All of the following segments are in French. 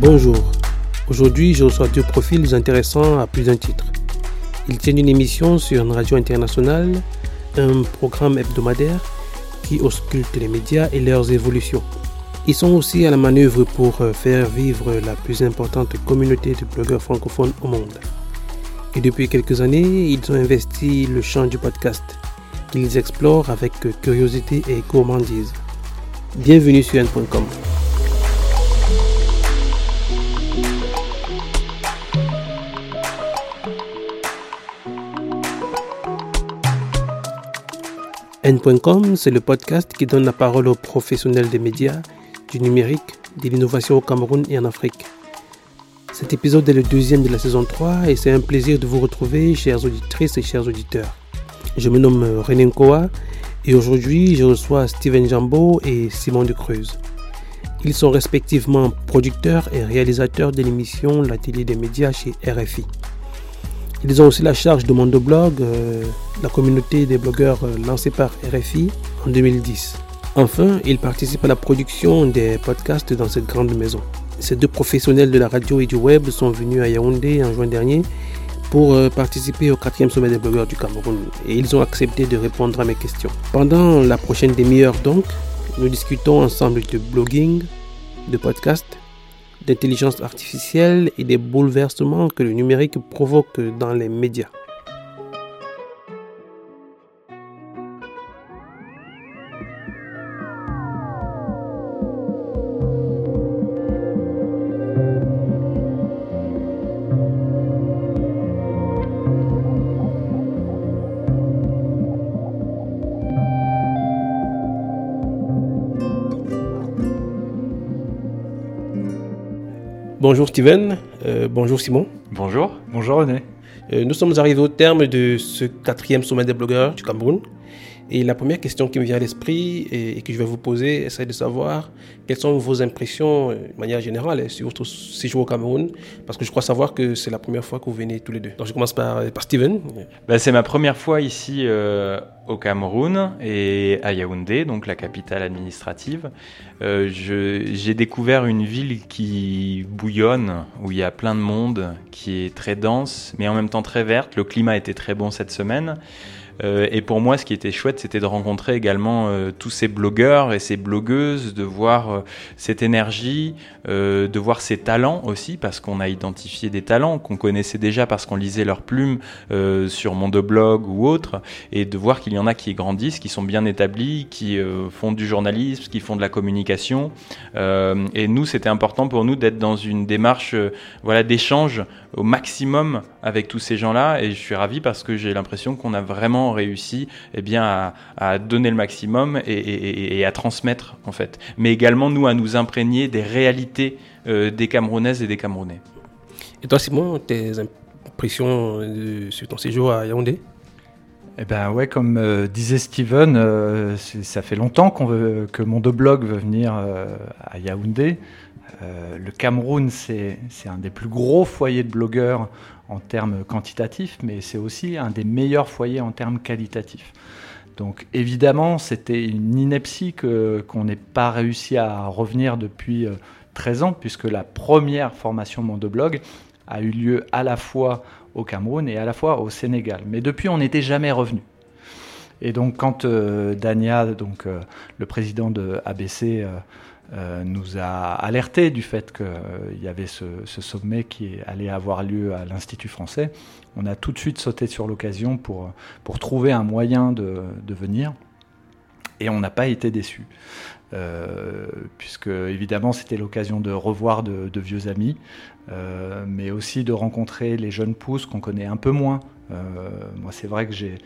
Bonjour. Aujourd'hui, je reçois deux profils intéressants à plus d'un titre. Ils tiennent une émission sur une radio internationale, un programme hebdomadaire qui ausculte les médias et leurs évolutions. Ils sont aussi à la manœuvre pour euh, faire vivre la plus importante communauté de blogueurs francophones au monde. Et depuis quelques années, ils ont investi le champ du podcast, qu'ils explorent avec curiosité et gourmandise. Bienvenue sur n.com. N.com, c'est le podcast qui donne la parole aux professionnels des médias, du numérique, de l'innovation au Cameroun et en Afrique. Cet épisode est le deuxième de la saison 3 et c'est un plaisir de vous retrouver, chères auditrices et chers auditeurs. Je me nomme René Nkoa et aujourd'hui je reçois Steven Jambo et Simon de Cruz. Ils sont respectivement producteurs et réalisateurs de l'émission L'atelier des médias chez RFI. Ils ont aussi la charge de Mondoblog, euh, la communauté des blogueurs euh, lancée par RFI en 2010. Enfin, ils participent à la production des podcasts dans cette grande maison. Ces deux professionnels de la radio et du web sont venus à Yaoundé en juin dernier pour euh, participer au quatrième sommet des blogueurs du Cameroun et ils ont accepté de répondre à mes questions. Pendant la prochaine demi-heure donc, nous discutons ensemble de blogging, de podcast, d'intelligence artificielle et des bouleversements que le numérique provoque dans les médias. Steven, euh, bonjour Simon. Bonjour. Bonjour René. Euh, nous sommes arrivés au terme de ce quatrième sommet des blogueurs du Cameroun. Et la première question qui me vient à l'esprit et, que je vais vous poser, c'est de savoir quelles sont vos impressions euh, de manière générale sur votre séjour au Cameroun. Parce que je crois savoir que c'est la première fois que vous venez tous les deux. Donc je commence par, par Steven. Bah, c'est ma première fois ici euh, au Cameroun et à Yaoundé, donc la capitale administrative. Euh, J'ai découvert une ville qui bouillonne, où il y a plein de monde, qui est très dense, mais en même temps très verte. Le climat était très bon cette semaine. Euh, et pour moi, ce qui était chouette, c'était de rencontrer également euh, tous ces blogueurs et ces blogueuses, de voir euh, cette énergie, de voir ces talents aussi, parce qu'on a identifié des talents qu'on connaissait déjà parce qu'on lisait leurs plumes sur Mondoblog ou autre, et de voir qu'il y en a qui grandissent, qui sont bien établis, qui font du journalisme, qui font de la communication. Et nous, c'était important pour nous d'être dans une démarche voilà, d'échange au maximum avec tous ces gens-là. Et je suis ravi parce que j'ai l'impression qu'on a vraiment réussi eh bien, à, à donner le maximum et, et- et- et à transmettre, en fait. Mais également, nous, à nous imprégner des réalités euh, des Camerounaises et des Camerounais. Et toi Simon, tes impressions euh, sur ton séjour à Yaoundé? Eh ben ouais, comme euh, disait Steven, euh, ça fait longtemps qu'on veut, que mon blog veut venir euh, à Yaoundé. Euh, le Cameroun, c'est c'est un des plus gros foyers de blogueurs en termes quantitatifs, mais c'est aussi un des meilleurs foyers en termes qualitatifs. Donc évidemment, c'était une ineptie qu'on n'ait pas réussi à revenir depuis euh, 13 ans, puisque la première formation Mondoblog a eu lieu à la fois au Cameroun et à la fois au Sénégal. Mais depuis, on n'était jamais revenu. Et donc, quand euh, Dania, donc, euh, le président de ABC, euh, nous a alerté du fait qu'il y avait ce, sommet qui allait avoir lieu à l'Institut français, on a tout de suite sauté sur l'occasion pour, pour trouver un moyen de, de venir. Et on n'a pas été déçus. Puisque évidemment c'était l'occasion de revoir de, vieux amis, mais aussi de rencontrer les jeunes pousses qu'on connaît un peu moins. Moi c'est vrai que j'ai,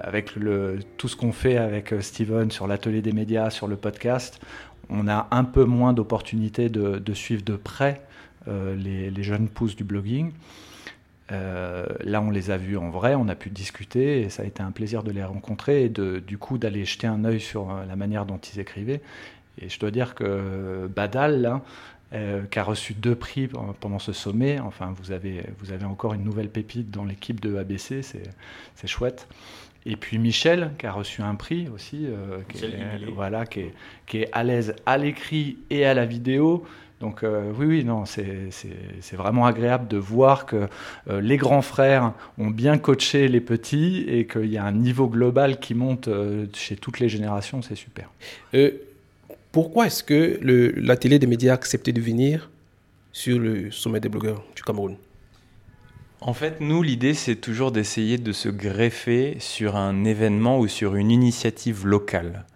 avec le, tout ce qu'on fait avec Steven sur l'atelier des médias, sur le podcast, on a un peu moins d'opportunités de, suivre de près euh, les, jeunes pousses du blogging. Euh, là, on les a vus en vrai, on a pu discuter et ça a été un plaisir de les rencontrer et du coup d'aller jeter un œil sur euh, la manière dont ils écrivaient. Et je dois dire que Badal, là, qui a reçu deux prix pendant ce sommet. Enfin, vous avez, vous avez encore une nouvelle pépite dans l'équipe de ABC, c'est chouette. Et puis Michel, qui a reçu un prix aussi, qui, est, voilà, qui, est, qui est à l'aise à l'écrit et à la vidéo. Donc euh, oui, oui, non, c'est vraiment agréable de voir que euh, les grands frères ont bien coaché les petits et qu'il y a un niveau global qui monte euh, chez toutes les générations, c'est super. Pourquoi est-ce que la télé des médias a accepté de venir sur le sommet des blogueurs du Cameroun? En fait, nous, l'idée, c'est toujours d'essayer de se greffer sur un événement ou sur une initiative locale.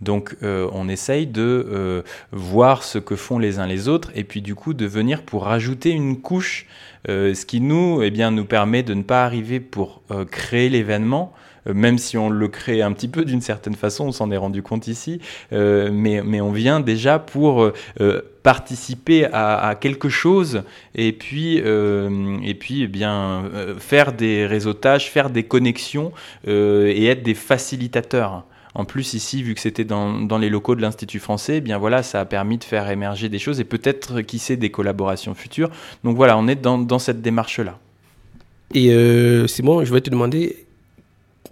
Donc euh, on essaye de euh, voir ce que font les uns les autres et puis du coup de venir pour rajouter une couche, euh, ce qui nous, eh nous permet de ne pas arriver pour créer l'événement, même si on le crée un petit peu d'une certaine façon, on s'en est rendu compte ici, mais, mais on vient déjà pour participer à, quelque chose et puis, et puis eh bien, faire des réseautages, faire des connexions et être des facilitateurs. En plus, ici, vu que c'était dans, les locaux de l'Institut français, eh bien voilà, ça a permis de faire émerger des choses et peut-être, qui sait, des collaborations futures. Donc voilà, on est dans, cette démarche-là. Et euh, Simon, je vais te demander,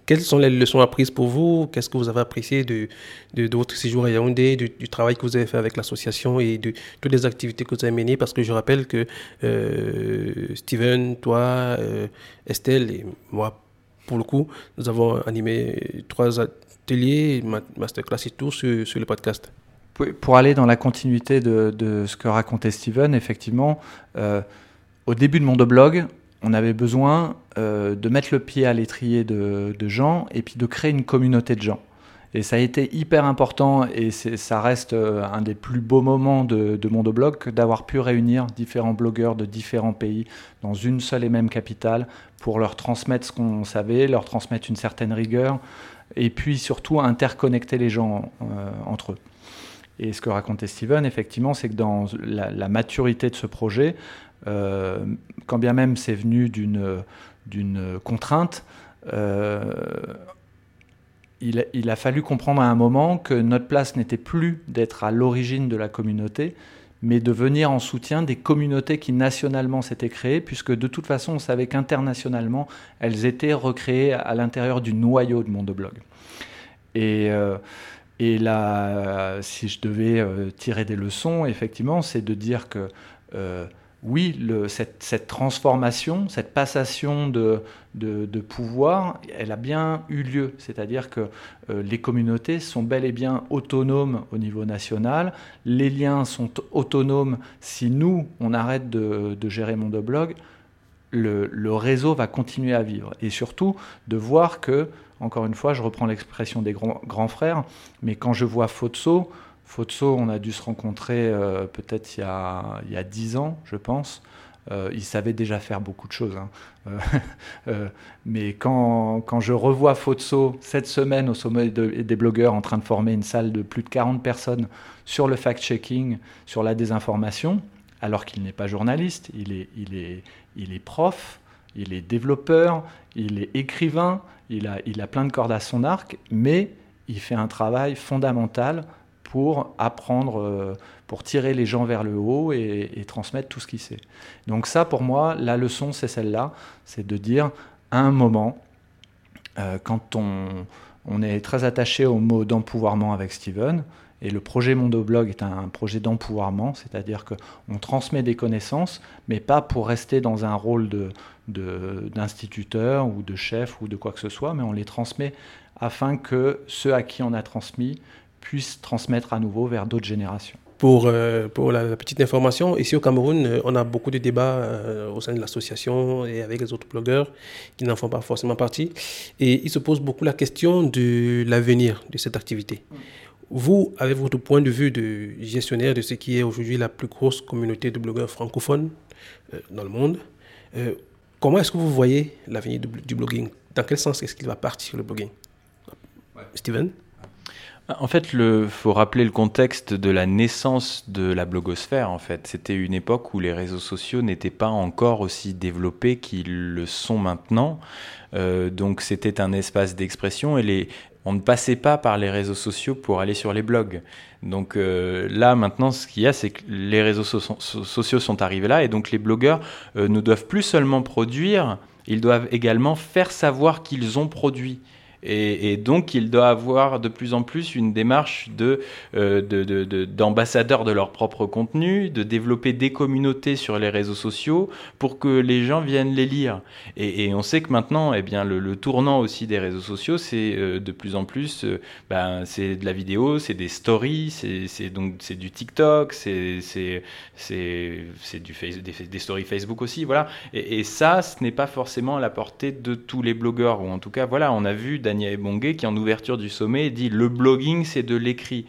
quelles sont les leçons apprises pour vous? Qu'est-ce que vous avez apprécié de, de, votre séjour à Yaoundé, du, travail que vous avez fait avec l'association et de toutes les activités que vous avez menées? Parce que je rappelle que euh, Steven, toi, euh, Estelle et moi, pour le coup, nous avons animé trois, atelier, masterclass et tout sur, le podcast. Pour aller dans la continuité de, ce que racontait Steven, effectivement, euh, au début de mon blog, on avait besoin euh, de mettre le pied à l'étrier de, gens et puis de créer une communauté de gens. Et ça a été hyper important et ça reste euh, un des plus beaux moments de, de mon blog d'avoir pu réunir différents blogueurs de différents pays dans une seule et même capitale pour leur transmettre ce qu'on savait, leur transmettre une certaine rigueur, et puis surtout interconnecter les gens euh, entre eux. Et ce que racontait Steven, effectivement, c'est que dans la, maturité de ce projet, quand bien même c'est venu d'une contrainte, euh, il, a fallu comprendre à un moment que notre place n'était plus d'être à l'origine de la communauté, mais de venir en soutien des communautés qui nationalement s'étaient créées, puisque de toute façon on savait qu'internationalement elles étaient recréées à l'intérieur du noyau de Mondoblog. Et, euh, et là, si je devais euh, tirer des leçons, effectivement, c'est de dire que euh, oui, cette, transformation, cette passation de, pouvoir, elle a bien eu lieu. C'est-à-dire que euh, les communautés sont bel et bien autonomes au niveau national. Les liens sont autonomes. Si nous, on arrête de, gérer Mondoblog, le, le réseau va continuer à vivre. Et surtout, de voir que, encore une fois, je reprends l'expression des grands, grands frères, mais quand je vois Fotso, Fotso, on a dû se rencontrer euh, peut-être il, y a 10 ans, je pense. Euh, il savait déjà faire beaucoup de choses. Hein. Euh, mais quand, je revois Fotso cette semaine au sommet des blogueurs en train de former une salle de plus de 40 personnes sur le fact-checking, sur la désinformation, alors qu'il n'est pas journaliste, il est, il, est, il est prof, il est développeur, il est écrivain, il a, il a plein de cordes à son arc, mais il fait un travail fondamental pour apprendre, euh, pour tirer les gens vers le haut et, transmettre tout ce qu'il sait. Donc ça, pour moi, la leçon, c'est celle-là, c'est de dire, à un moment, euh, quand on, on, est très attaché au mot d'empouvoirment avec Steven, et le projet Mondoblog est un projet d'empouvoirment, c'est-à-dire qu'on transmet des connaissances, mais pas pour rester dans un rôle d'instituteur ou de chef ou de quoi que ce soit, mais on les transmet afin que ceux à qui on a transmis puisse transmettre à nouveau vers d'autres générations. Pour, euh, pour la, petite information, ici au Cameroun, euh, on a beaucoup de débats euh, au sein de l'association et avec les autres blogueurs qui n'en font pas forcément partie. Et il se pose beaucoup la question de l'avenir de cette activité. Vous, avec votre point de vue de gestionnaire de ce qui est aujourd'hui la plus grosse communauté de blogueurs francophones dans le monde, comment est-ce que vous voyez l'avenir du, blogging? Dans quel sens est-ce qu'il va partir le blogging? Steven? En fait, il faut rappeler le contexte de la naissance de la blogosphère. En fait, c'était une époque où les réseaux sociaux n'étaient pas encore aussi développés qu'ils le sont maintenant. Euh, donc, c'était un espace d'expression et on ne passait pas par les réseaux sociaux pour aller sur les blogs. Donc euh, là, maintenant, ce qu'il y a, c'est que les réseaux sociaux sont arrivés là, et donc les blogueurs euh, ne doivent plus seulement produire, ils doivent également faire savoir qu'ils ont produit. Et, donc, il doit avoir de plus en plus une démarche de, euh, d'ambassadeurs de, leur propre contenu, de développer des communautés sur les réseaux sociaux pour que les gens viennent les lire. Et, on sait que maintenant, eh bien, le, tournant aussi des réseaux sociaux, c'est euh, de plus en plus, euh, ben, c'est de la vidéo, c'est des stories, c'est, donc c'est du TikTok, c'est, des, des, stories Facebook aussi, voilà. Et, et ça, ce n'est pas forcément à la portée de tous les blogueurs, ou en tout cas, voilà, on a vu Daniel Ebongue qui, en ouverture du sommet, dit le blogging, c'est de l'écrit.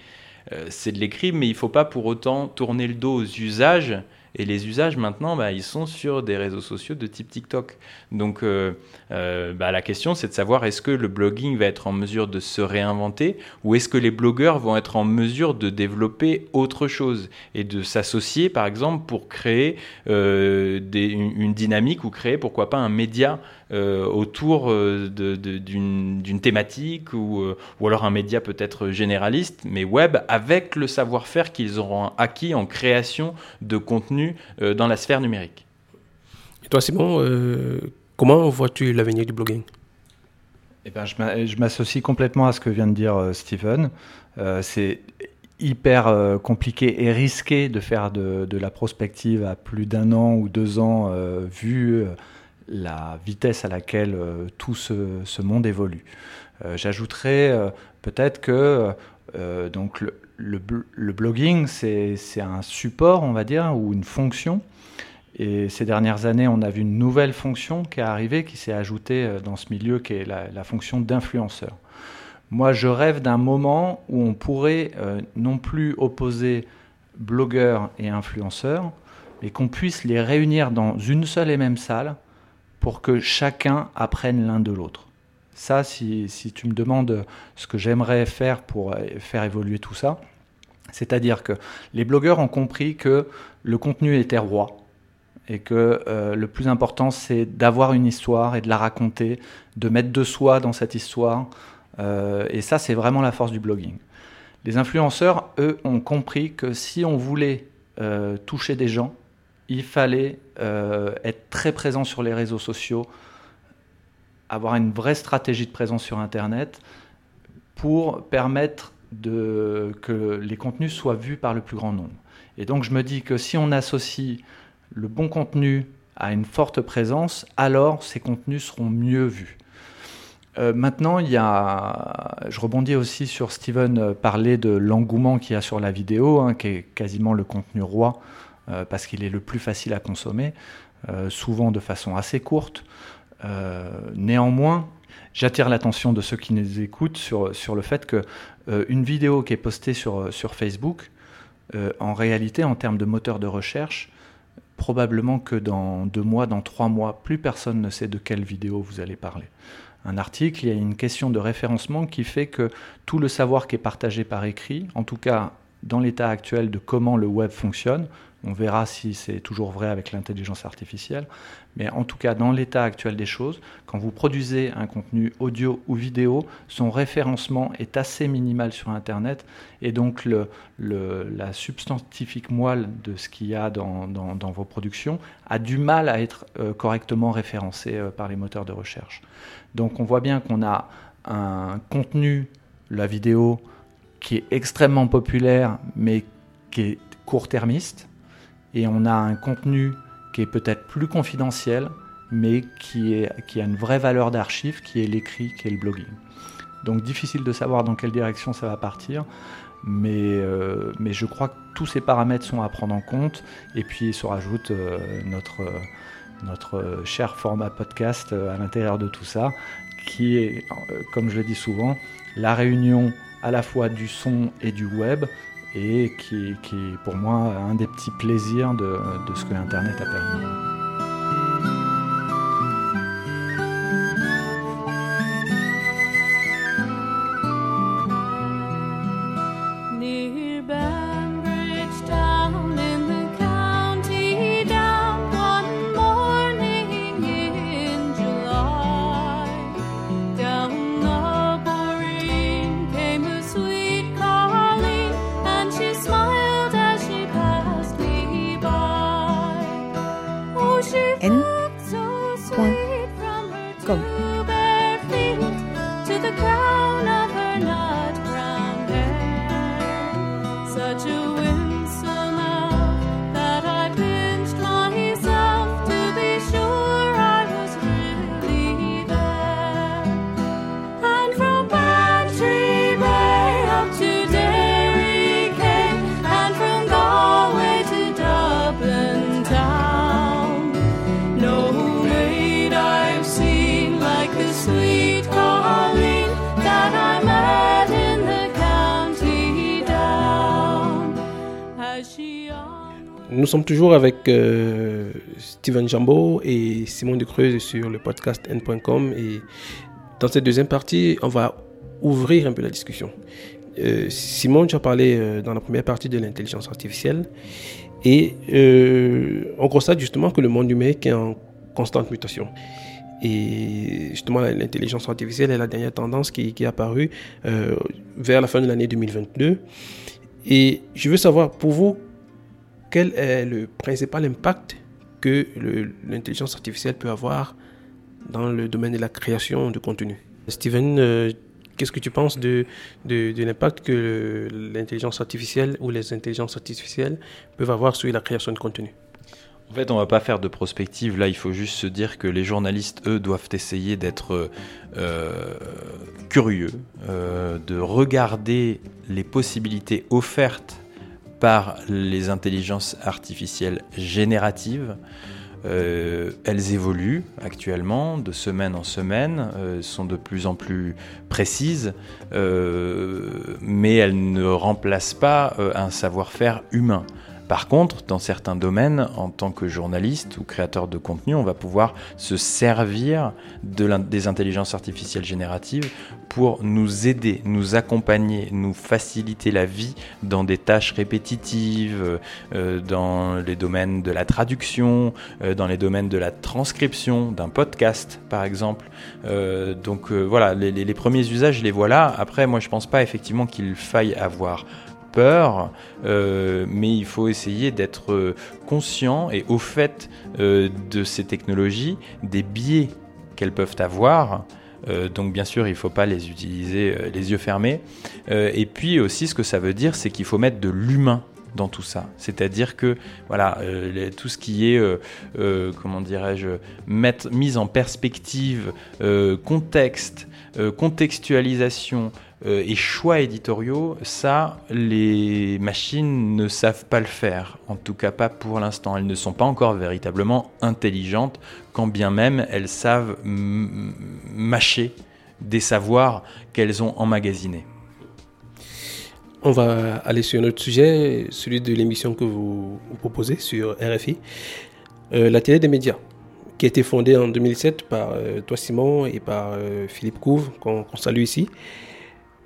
Euh, c'est de l'écrit, mais il ne faut pas pour autant tourner le dos aux usages et les usages maintenant, bah, ils sont sur des réseaux sociaux de type TikTok. Donc euh, euh, bah, la question, c'est de savoir est-ce que le blogging va être en mesure de se réinventer ou est-ce que les blogueurs vont être en mesure de développer autre chose et de s'associer, par exemple, pour créer euh, une, dynamique ou créer, pourquoi pas, un média autour d'une thématique ou, ou alors un média peut-être généraliste, mais web, avec le savoir-faire qu'ils auront acquis en création de contenu euh, dans la sphère numérique. Et toi, Simon, euh, comment vois-tu l'avenir du blogging? Eh ben, je m'associe complètement à ce que vient de dire euh, Steven. c'est hyper compliqué et risqué de faire de, la prospective à plus d'un an ou deux ans, vu la vitesse à laquelle tout ce, monde évolue. J'ajouterais peut-être que donc le, le, blogging, c'est un support, on va dire, ou une fonction. Et ces dernières années, on a vu une nouvelle fonction qui est arrivée, qui s'est ajoutée euh, dans ce milieu, qui est la, fonction d'influenceur. Moi, je rêve d'un moment où on pourrait euh, non plus opposer blogueurs et influenceurs, mais qu'on puisse les réunir dans une seule et même salle pour que chacun apprenne l'un de l'autre. Ça, si, tu me demandes ce que j'aimerais faire pour faire évoluer tout ça, c'est-à-dire que les blogueurs ont compris que le contenu était roi et que euh, le plus important, c'est d'avoir une histoire et de la raconter, de mettre de soi dans cette histoire. Euh, et ça, c'est vraiment la force du blogging. Les influenceurs, eux, ont compris que si on voulait euh, toucher des gens, il fallait être très présent sur les réseaux sociaux, avoir une vraie stratégie de présence sur Internet pour permettre que les contenus soient vus par le plus grand nombre. Et donc je me dis que si on associe le bon contenu à une forte présence, alors ces contenus seront mieux vus. Euh, maintenant, il y a, je rebondis aussi sur Steven euh, parler de l'engouement qu'il y a sur la vidéo, hein, qui est quasiment le contenu roi, euh, parce qu'il est le plus facile à consommer, souvent de façon assez courte. Néanmoins, j'attire l'attention de ceux qui nous écoutent sur, le fait que euh, une vidéo qui est postée sur, sur Facebook, euh, en réalité, en termes de moteur de recherche, probablement que dans deux mois, dans trois mois, plus personne ne sait de quelle vidéo vous allez parler. Un article, il y a une question de référencement qui fait que tout le savoir qui est partagé par écrit, en tout cas dans l'état actuel de comment le web fonctionne, on verra si c'est toujours vrai avec l'intelligence artificielle. Mais en tout cas, dans l'état actuel des choses, quand vous produisez un contenu audio ou vidéo, son référencement est assez minimal sur Internet. Et donc, la substantifique moelle de ce qu'il y a dans, vos productions a du mal à être euh, correctement référencé euh, par les moteurs de recherche. Donc, on voit bien qu'on a un contenu, la vidéo, qui est extrêmement populaire, mais qui est court-termiste et on a un contenu qui est peut-être plus confidentiel, mais qui, a une vraie valeur d'archive, qui est l'écrit, qui est le blogging. Donc difficile de savoir dans quelle direction ça va partir, mais, euh, je crois que tous ces paramètres sont à prendre en compte, et puis se rajoute euh, notre, notre cher format podcast euh, à l'intérieur de tout ça, qui est, comme je le dis souvent, la réunion à la fois du son et du web, et qui, pour moi un des petits plaisirs de, ce que Internet a permis. Nous sommes toujours avec euh, Steven Jambo et Simon Decreuse sur le podcast n.com et dans cette deuxième partie, on va ouvrir un peu la discussion. Euh, Simon, tu as parlé euh, dans la première partie de l'intelligence artificielle et on constate justement que le monde numérique est en constante mutation. Et justement, l'intelligence artificielle est la dernière tendance qui, qui est apparue vers la fin de l'année 2022. Et je veux savoir, pour vous, quel est le principal impact que l'intelligence artificielle peut avoir dans le domaine de la création de contenu? Steven, euh, qu'est-ce que tu penses de, de, l'impact que l'intelligence artificielle ou les intelligences artificielles peuvent avoir sur la création de contenu? En fait, on va pas faire de prospective. Là, il faut juste se dire que les journalistes, eux, doivent essayer d'être euh, curieux, euh, de regarder les possibilités offertes par les intelligences artificielles génératives. Euh, elles évoluent actuellement de semaine en semaine, euh, sont de plus en plus précises, euh, mais elles ne remplacent pas un savoir-faire humain. Par contre, dans certains domaines, en tant que journaliste ou créateur de contenu, on va pouvoir se servir de des intelligences artificielles génératives pour nous aider, nous accompagner, nous faciliter la vie dans des tâches répétitives, euh, dans les domaines de la traduction, euh, dans les domaines de la transcription d'un podcast, par exemple. Euh, donc voilà, les, premiers usages, je les vois là. Après, moi, je pense pas effectivement qu'il faille avoir peur, euh, mais il faut essayer d'être euh, conscient et au fait euh, de ces technologies, des biais qu'elles peuvent avoir. donc bien sûr, il ne faut pas les utiliser les yeux fermés. et puis aussi, ce que ça veut dire, c'est qu'il faut mettre de l'humain dans tout ça. C'est-à-dire que voilà, tout ce qui est, comment dirais-je, mise en perspective, contexte, contextualisation, euh, et choix éditoriaux, ça, les machines ne savent pas le faire. En tout cas, pas pour l'instant. Elles ne sont pas encore véritablement intelligentes, quand bien même elles savent mâcher des savoirs qu'elles ont emmagasinés. On va aller sur un autre sujet, celui de l'émission que vous, proposez sur RFI, euh, la télé des médias, qui a été fondée en 2007 par euh, toi Simon et par Philippe Couve, qu'on salue ici.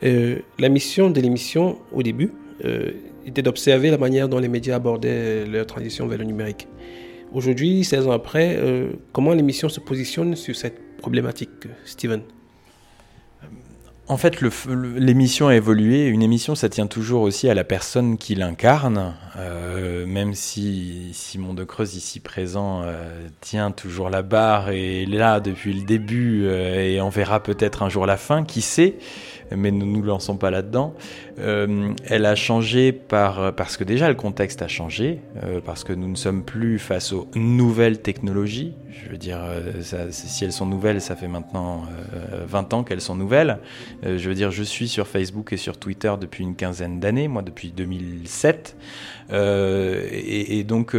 Euh, la mission de l'émission, au début, euh, était d'observer la manière dont les médias abordaient leur transition vers le numérique. Aujourd'hui, 16 ans après, euh, comment l'émission se positionne sur cette problématique, Steven? En fait, l'émission a évolué. Une émission, ça tient toujours aussi à la personne qui l'incarne, même si Simon de Creuse, ici présent, tient toujours la barre et est là depuis le début et on verra peut-être un jour la fin, qui sait? Mais ne nous lançons pas là-dedans. Euh, elle a changé par, parce que déjà le contexte a changé, euh, parce que nous ne sommes plus face aux nouvelles technologies. Je veux dire, euh, si elles sont nouvelles, ça fait maintenant 20 ans qu'elles sont nouvelles. je veux dire, je suis sur Facebook et sur Twitter depuis une quinzaine d'années, moi depuis 2007. Et, et, donc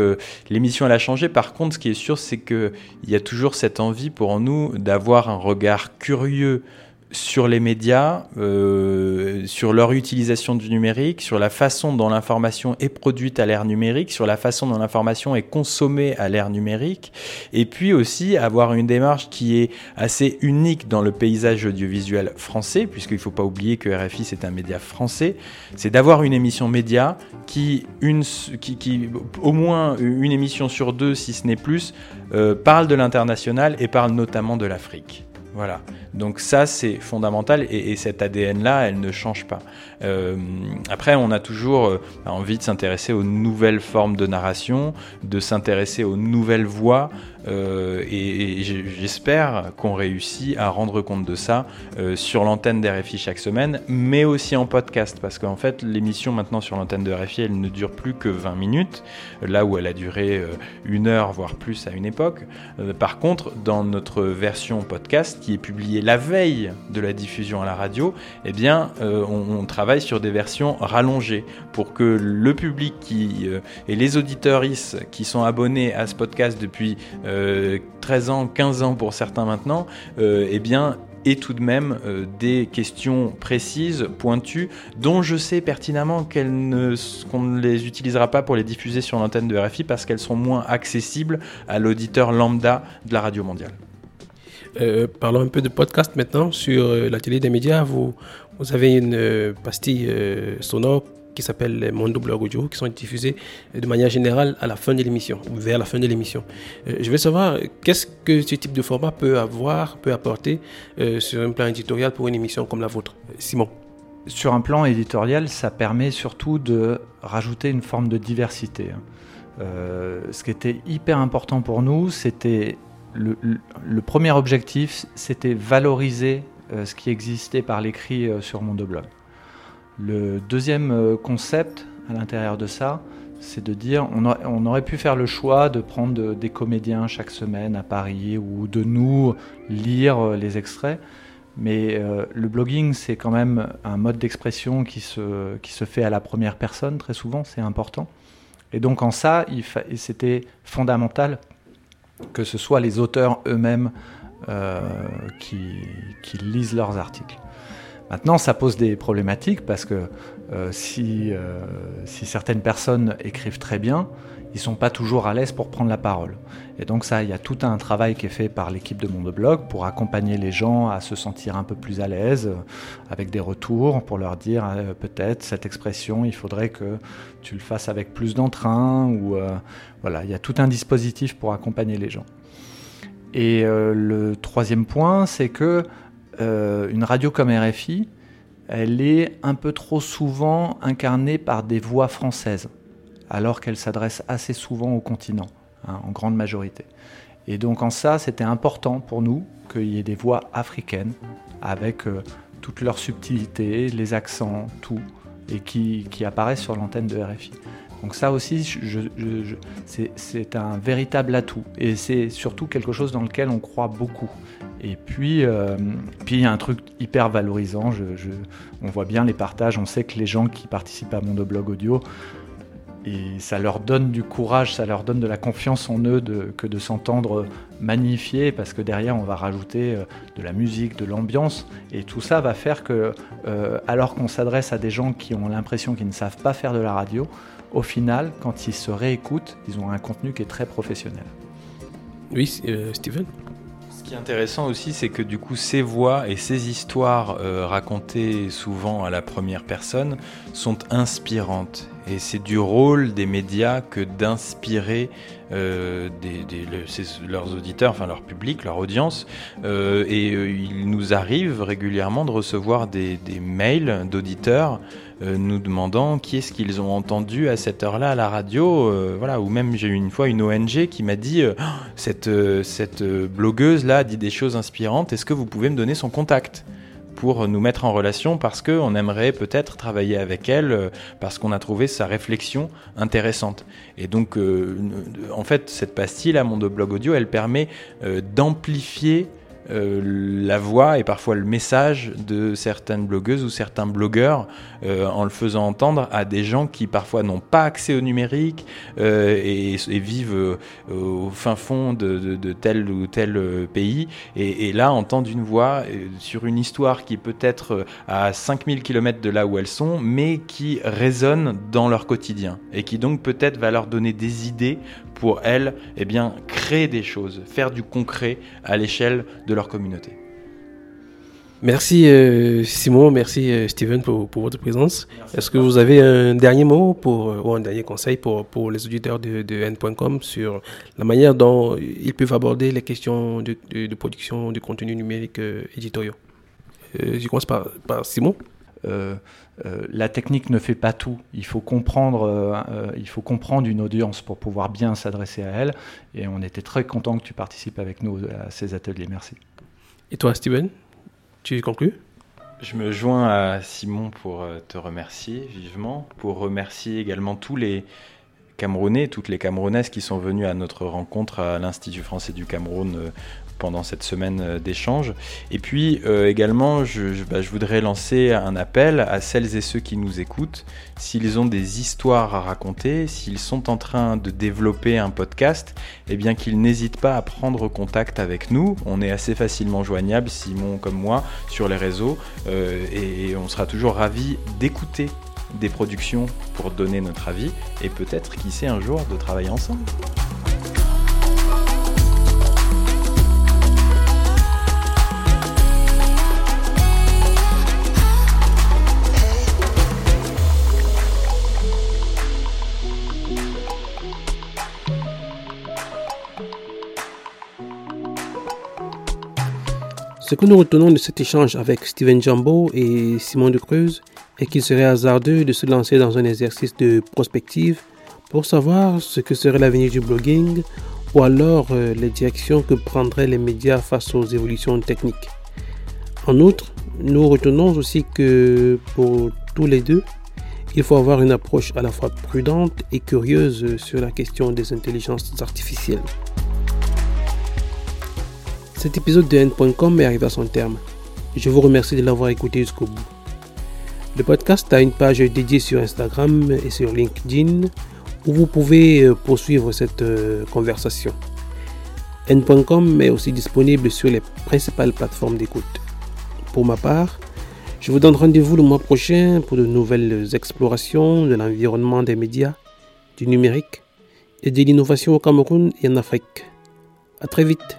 l'émission elle a changé. Par contre, ce qui est sûr, c'est qu'il y a toujours cette envie pour nous d'avoir un regard curieux sur les médias, euh, sur leur utilisation du numérique, sur la façon dont l'information est produite à l'ère numérique, sur la façon dont l'information est consommée à l'ère numérique, et puis aussi avoir une démarche qui est assez unique dans le paysage audiovisuel français, puisqu'il ne faut pas oublier que RFI c'est un média français, c'est d'avoir une émission média qui, au moins une émission sur deux, si ce n'est plus, euh, parle de l'international et parle notamment de l'Afrique. Voilà. Donc ça, c'est fondamental et, cet ADN-là, elle ne change pas. Euh, après, on a toujours euh, envie de s'intéresser aux nouvelles formes de narration, de s'intéresser aux nouvelles voix, euh, et, j'espère qu'on réussit à rendre compte de ça sur l'antenne d'RFI chaque semaine, mais aussi en podcast, parce qu'en fait, l'émission maintenant sur l'antenne de RFI, elle ne dure plus que 20 minutes, là où elle a duré une heure, voire plus à une époque. par contre, dans notre version podcast, qui est publiée la veille de la diffusion à la radio, eh bien, on, travaille sur des versions rallongées pour que le public qui, euh, et les auditeurs qui sont abonnés à ce podcast depuis 13 euh, ans, 15 ans pour certains maintenant, euh, eh bien, et tout de même euh, des questions précises, pointues, dont je sais pertinemment qu'elles ne, qu'on ne les utilisera pas pour les diffuser sur l'antenne de RFI parce qu'elles sont moins accessibles à l'auditeur lambda de la radio mondiale. Parlons un peu de podcast maintenant sur euh, la télé des médias. Vous, vous avez une pastille sonore qui s'appelle Mondo Blog Audio qui sont diffusées de manière générale à la fin de l'émission, vers la fin de l'émission. Euh, je veux savoir qu'est-ce que ce type de format peut avoir, peut apporter euh, sur un plan éditorial pour une émission comme la vôtre. Simon? Sur un plan éditorial, ça permet surtout de rajouter une forme de diversité. hein. Euh, ce qui était hyper important pour nous, c'était le, premier objectif, c'était valoriser ce qui existait par l'écrit euh, sur Mondoblog. Le deuxième euh, concept à l'intérieur de ça, c'est de dire on, aurait- pu faire le choix de prendre de- des comédiens chaque semaine à Paris ou de nous lire euh, les extraits. Mais euh, le blogging, c'est quand même un mode d'expression qui se, qui se fait à la première personne très souvent, c'est important. Et donc en ça, c'était fondamental que ce soit les auteurs eux-mêmes qui lisent leurs articles. Maintenant, ça pose des problématiques parce que euh, si, euh, si certaines personnes écrivent très bien, ils sont pas toujours à l'aise pour prendre la parole. Et donc ça, il y a tout un travail qui est fait par l'équipe de Mondoblog pour accompagner les gens à se sentir un peu plus à l'aise euh, avec des retours, pour leur dire peut-être cette expression, il faudrait que tu le fasses avec plus d'entrain ou voilà, il y a tout un dispositif pour accompagner les gens. Et le troisième point, c'est que euh, une radio comme RFI, elle est un peu trop souvent incarnée par des voix françaises, alors qu'elle s'adresse assez souvent au continent, hein, en grande majorité. Et donc en ça, c'était important pour nous qu'il y ait des voix africaines, avec euh, toutes leurs subtilités, les accents, tout, et qui, apparaissent sur l'antenne de RFI. Donc ça aussi, c'est un véritable atout. Et c'est surtout quelque chose dans lequel on croit beaucoup. Et puis, euh, puis il y a un truc hyper valorisant. On voit bien les partages. On sait que les gens qui participent à Mondoblog Audio, et ça leur donne du courage, ça leur donne de la confiance en eux que de s'entendre magnifier, parce que derrière on va rajouter euh, de la musique, de l'ambiance, et tout ça va faire que, euh, alors qu'on s'adresse à des gens qui ont l'impression qu'ils ne savent pas faire de la radio, au final, quand ils se réécoutent, ils ont un contenu qui est très professionnel. Oui, euh, Steven? Ce qui est intéressant aussi, c'est que du coup, ces voix et ces histoires euh, racontées souvent à la première personne sont inspirantes. Et c'est du rôle des médias que d'inspirer euh, leurs auditeurs, enfin leur public, leur audience. Euh, et euh, il nous arrive régulièrement de recevoir des, mails d'auditeurs euh, nous demandant qui est-ce qu'ils ont entendu à cette heure-là à la radio. voilà, ou même j'ai eu une fois une ONG qui m'a dit cette, cette euh, blogueuse là dit des choses inspirantes, est-ce que vous pouvez me donner son contact? Pour nous mettre en relation parce qu'on aimerait peut-être travailler avec elle euh, parce qu'on a trouvé sa réflexion intéressante. Et donc, euh, en fait, cette pastille là, mon blog audio, elle permet euh, d'amplifier la voix et parfois le message de certaines blogueuses ou certains blogueurs euh, en le faisant entendre à des gens qui parfois n'ont pas accès au numérique euh, et, vivent euh, au fin fond de, tel ou tel euh, pays. Et, là entendre une voix euh, sur une histoire qui peut être euh, à 5000 km de là où elles sont mais qui résonne dans leur quotidien. Et qui donc peut-être va leur donner des idées pour elles eh bien créer des choses, faire du concret à l'échelle de communauté. Merci euh, Simon, merci euh, Steven pour, pour votre présence. Est-ce que vous avez un dernier mot pour, euh, ou un dernier conseil pour, pour les auditeurs de, de N.com sur la manière dont ils peuvent aborder les questions de, de- de production de contenu numérique euh, éditoriaux? Euh, Je commence par, par Simon. Euh, euh, la technique ne fait pas tout. Il faut comprendre, euh, euh, il faut comprendre une audience pour pouvoir bien s'adresser à elle. Et on était très content que tu participes avec nous à ces ateliers. Merci. Et toi Steven, tu conclus? Je me joins à Simon pour euh, te remercier vivement, pour remercier également tous les Camerounais, toutes les Camerounaises qui sont venus à notre rencontre à l'Institut français du Cameroun euh, pendant cette semaine d'échange. Et puis également, je, bah, je, voudrais lancer un appel à celles et ceux qui nous écoutent. S'ils ont des histoires à raconter, s'ils sont en train de développer un podcast, eh bien qu'ils n'hésitent pas à prendre contact avec nous. On est assez facilement joignable, Simon comme moi, sur les réseaux. et on sera toujours ravis d'écouter des productions pour donner notre avis et peut-être, qui sait, un jour de travailler ensemble. Ce que nous retenons de cet échange avec Steven Jambo et Simon de Creuse est qu'il serait hasardeux de se lancer dans un exercice de prospective pour savoir ce que serait l'avenir du blogging ou alors euh, les directions que prendraient les médias face aux évolutions techniques. En outre, nous retenons aussi que pour tous les deux, il faut avoir une approche à la fois prudente et curieuse sur la question des intelligences artificielles. Cet épisode de N.com est arrivé à son terme. Je vous remercie de l'avoir écouté jusqu'au bout. Le podcast a une page dédiée sur Instagram et sur LinkedIn où vous pouvez euh, poursuivre cette euh, conversation. N.com est aussi disponible sur les principales plateformes d'écoute. Pour ma part, je vous donne rendez-vous le mois prochain pour de nouvelles explorations de l'environnement des médias, du numérique et de l'innovation au Cameroun et en Afrique. À très vite.